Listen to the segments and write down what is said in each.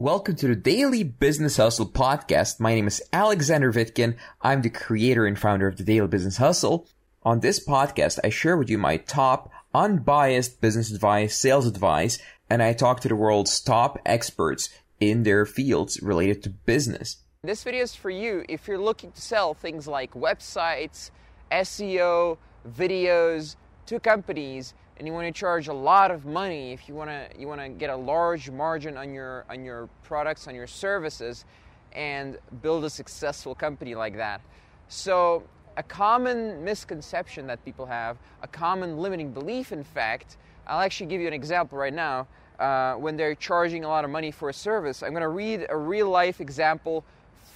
Welcome to the Daily Business Hustle podcast. My name is Alexander Vitkin. I'm the creator and founder of the Daily Business Hustle. On this podcast, I share with you my top unbiased business advice, sales advice, and I talk to the world's top experts in their fields related to business. This video is for you if you're looking to sell things like websites, SEO, videos to companies and you want to charge a lot of money if you want to you want to get a large margin on your on your products on your services and build a successful company like that. So a common misconception that people have a common limiting belief in fact i'll actually give you an example right now uh, when they're charging a lot of money for a service. I'm going to read a real life example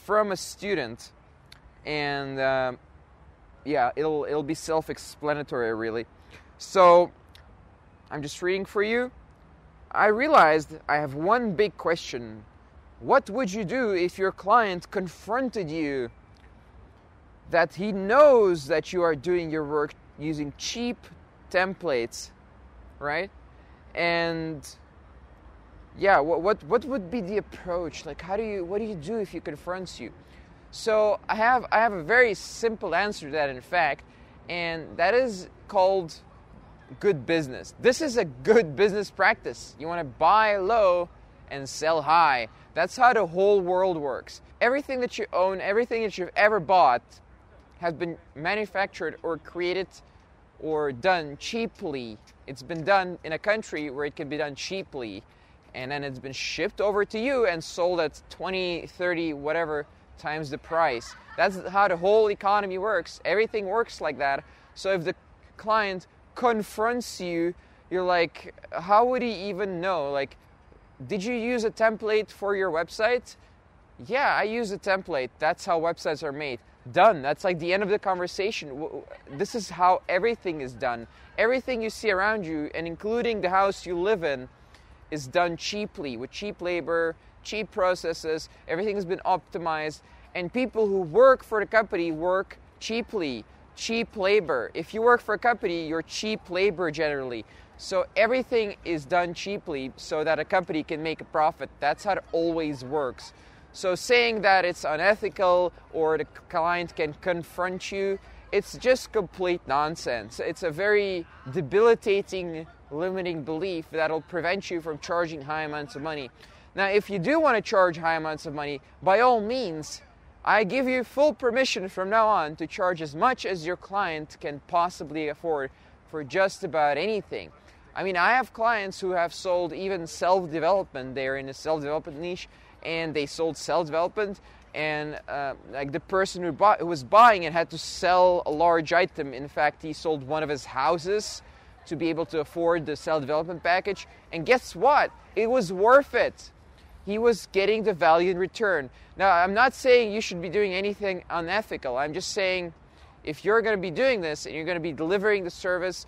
from a student and uh, yeah it'll it'll be self-explanatory really. So I'm just reading for you. I realized I have one big question. What would you do if your client confronted you that he knows that you are doing your work using cheap templates, right? And yeah, what, what, what would be the approach? Like, how do you, what do you do if he confronts you? So I have, I have a very simple answer to that, in fact, and that is called good business. This is a good business practice. You want to buy low and sell high. That's how the whole world works. Everything that you own, everything that you've ever bought, has been manufactured or created or done cheaply. It's been done in a country where it can be done cheaply. And then it's been shipped over to you and sold at 20, 30, whatever times the price. That's how the whole economy works. Everything works like that. So if the client confronts you, you're like, how would he even know? Like, did you use a template for your website? Yeah, I use a template. That's how websites are made. Done. That's like the end of the conversation. This is how everything is done. Everything you see around you, and including the house you live in, is done cheaply with cheap labor, cheap processes. Everything has been optimized, and people who work for the company work cheaply cheap labor. If you work for a company, you're cheap labor generally. So everything is done cheaply so that a company can make a profit. That's how it always works. So saying that it's unethical or the client can confront you, it's just complete nonsense. It's a very debilitating, limiting belief that'll prevent you from charging high amounts of money. Now, if you do want to charge high amounts of money, by all means, I give you full permission from now on to charge as much as your client can possibly afford for just about anything. I mean, I have clients who have sold even self development. They're in the self development niche and they sold self development. And uh, like the person who, bought, who was buying it had to sell a large item. In fact, he sold one of his houses to be able to afford the self development package. And guess what? It was worth it he was getting the value in return. Now, I'm not saying you should be doing anything unethical. I'm just saying if you're going to be doing this and you're going to be delivering the service,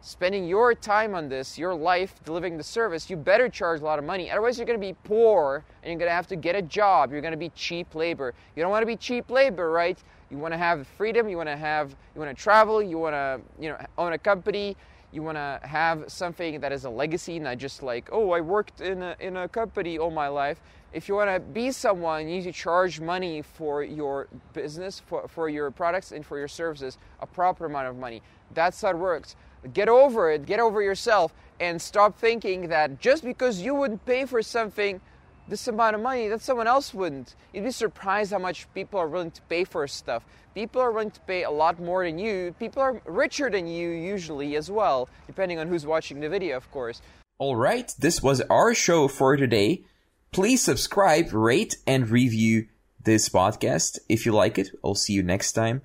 spending your time on this, your life delivering the service, you better charge a lot of money. Otherwise, you're going to be poor and you're going to have to get a job. You're going to be cheap labor. You don't want to be cheap labor, right? You want to have freedom. You want to have. You want to travel. You want to, you know, own a company you want to have something that is a legacy, not just like, oh, I worked in a, in a company all my life. If you want to be someone, you need to charge money for your business, for, for your products, and for your services, a proper amount of money. That's how it works. Get over it, get over yourself, and stop thinking that just because you wouldn't pay for something, this amount of money that someone else wouldn't. You'd be surprised how much people are willing to pay for stuff. People are willing to pay a lot more than you. People are richer than you usually as well, depending on who's watching the video, of course. Alright, this was our show for today. Please subscribe, rate, and review this podcast if you like it. I'll see you next time.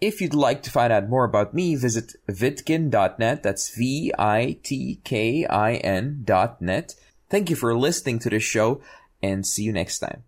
If you'd like to find out more about me, visit vitkin.net. That's V I T K I N dot net. Thank you for listening to this show and see you next time.